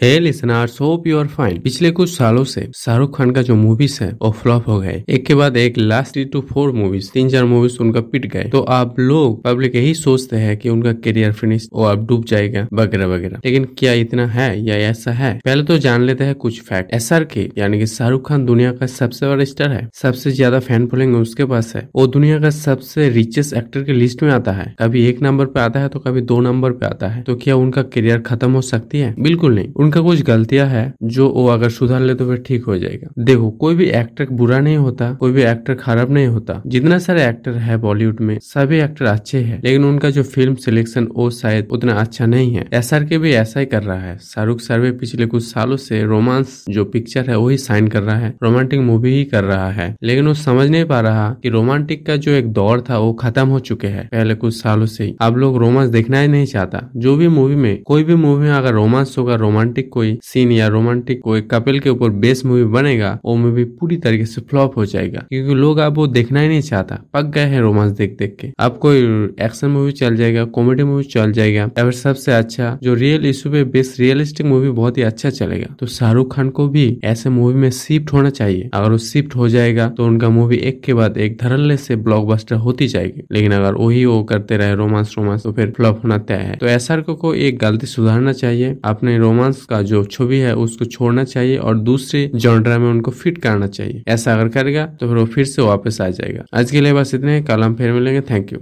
Hey listeners hope you are fine पिछले कुछ सालों से शाहरुख खान का जो मूवीज़ है, वो फ्लॉप हो गए। एक के बाद एक last three two four movies तीन चार मूवीज़ उनका पिट गए। तो आप लोग पब्लिक यही सोचते हैं कि उनका करियर फिनिश वो अब डूब जाएगा, वगैरह वगैरह। लेकिन क्या इतना है, या ऐसा है? पहले तो जान लेते हैं कुछ फैक्ट एस आर के यानी कि शाहरुख खान दुनिया का सबसे बड़ा स्टार है, सबसे ज़्यादा फ़ैन फॉलोइंग उसके पास है। वो दुनिया का सबसे रिचेस्ट एक्टर के लिस्ट में आता है। कभी एक नंबर पे आता है तो कभी दो नंबर पे आता है। तो क्या उनका करियर खत्म हो सकती है? बिल्कुल नहीं। उनका कुछ गलतियाँ है, जो वो अगर सुधार ले तो फिर ठीक हो जाएगा। देखो, कोई भी एक्टर बुरा नहीं होता, कोई भी एक्टर खराब नहीं होता। जितना सारे एक्टर है बॉलीवुड में, सभी एक्टर अच्छे हैं, लेकिन उनका जो फ़िल्म सिलेक्शन वो शायद उतना अच्छा नहीं है। एसआर के भी ऐसा ही कर रहा है। शाहरुख सर भी पिछले कुछ सालों से रोमांस जो पिक्चर है वही साइन कर रहा है रोमांटिक मूवी ही कर रहा है। लेकिन वो समझ नहीं पा रहा कि रोमांटिक का जो एक दौर था वो खत्म हो चुके हैं, पहले कुछ सालों से अब लोग रोमांस देखना ही नहीं चाहता। जो भी मूवी में, कोई भी मूवी में अगर रोमांस होगा रोमांटिक कोई सीन या रोमांटिक कोई कपिल के ऊपर बेस मूवी बनेगा, वो मूवी पूरी तरीके से फ्लॉप हो जाएगा। क्योंकि लोग अब वो देखना ही नहीं चाहता। पक गए हैं रोमांस देख देख के अब कोई एक्शन मूवी चल जाएगा कॉमेडी मूवी चल जाएगा या फिर सबसे अच्छा जो रियल इशू पे बेस रियलिस्टिक मूवी बहुत ही अच्छा चलेगा। तो शाहरुख खान को भी ऐसे मूवी में शिफ्ट होना चाहिए। अगर वो शिफ्ट हो जाएगा तो उनका मूवी एक के बाद एक धरल्ले से ब्लॉकबस्टर होती जाएगी। लेकिन अगर वही वो करते रहे रोमांस रोमांस तो फिर फ्लॉप होना तय है। तो एस को एक गलती सुधारना चाहिए। अपने रोमांस का जो छवि है, उसको छोड़ना चाहिए और दूसरे जॉन्ड्रा में उनको फिट करना चाहिए। ऐसा अगर करेगा तो फिर वो फिर से वापस आ जाएगा। आज के लिए बस इतने कल हम फिर मिलेंगे। Thank you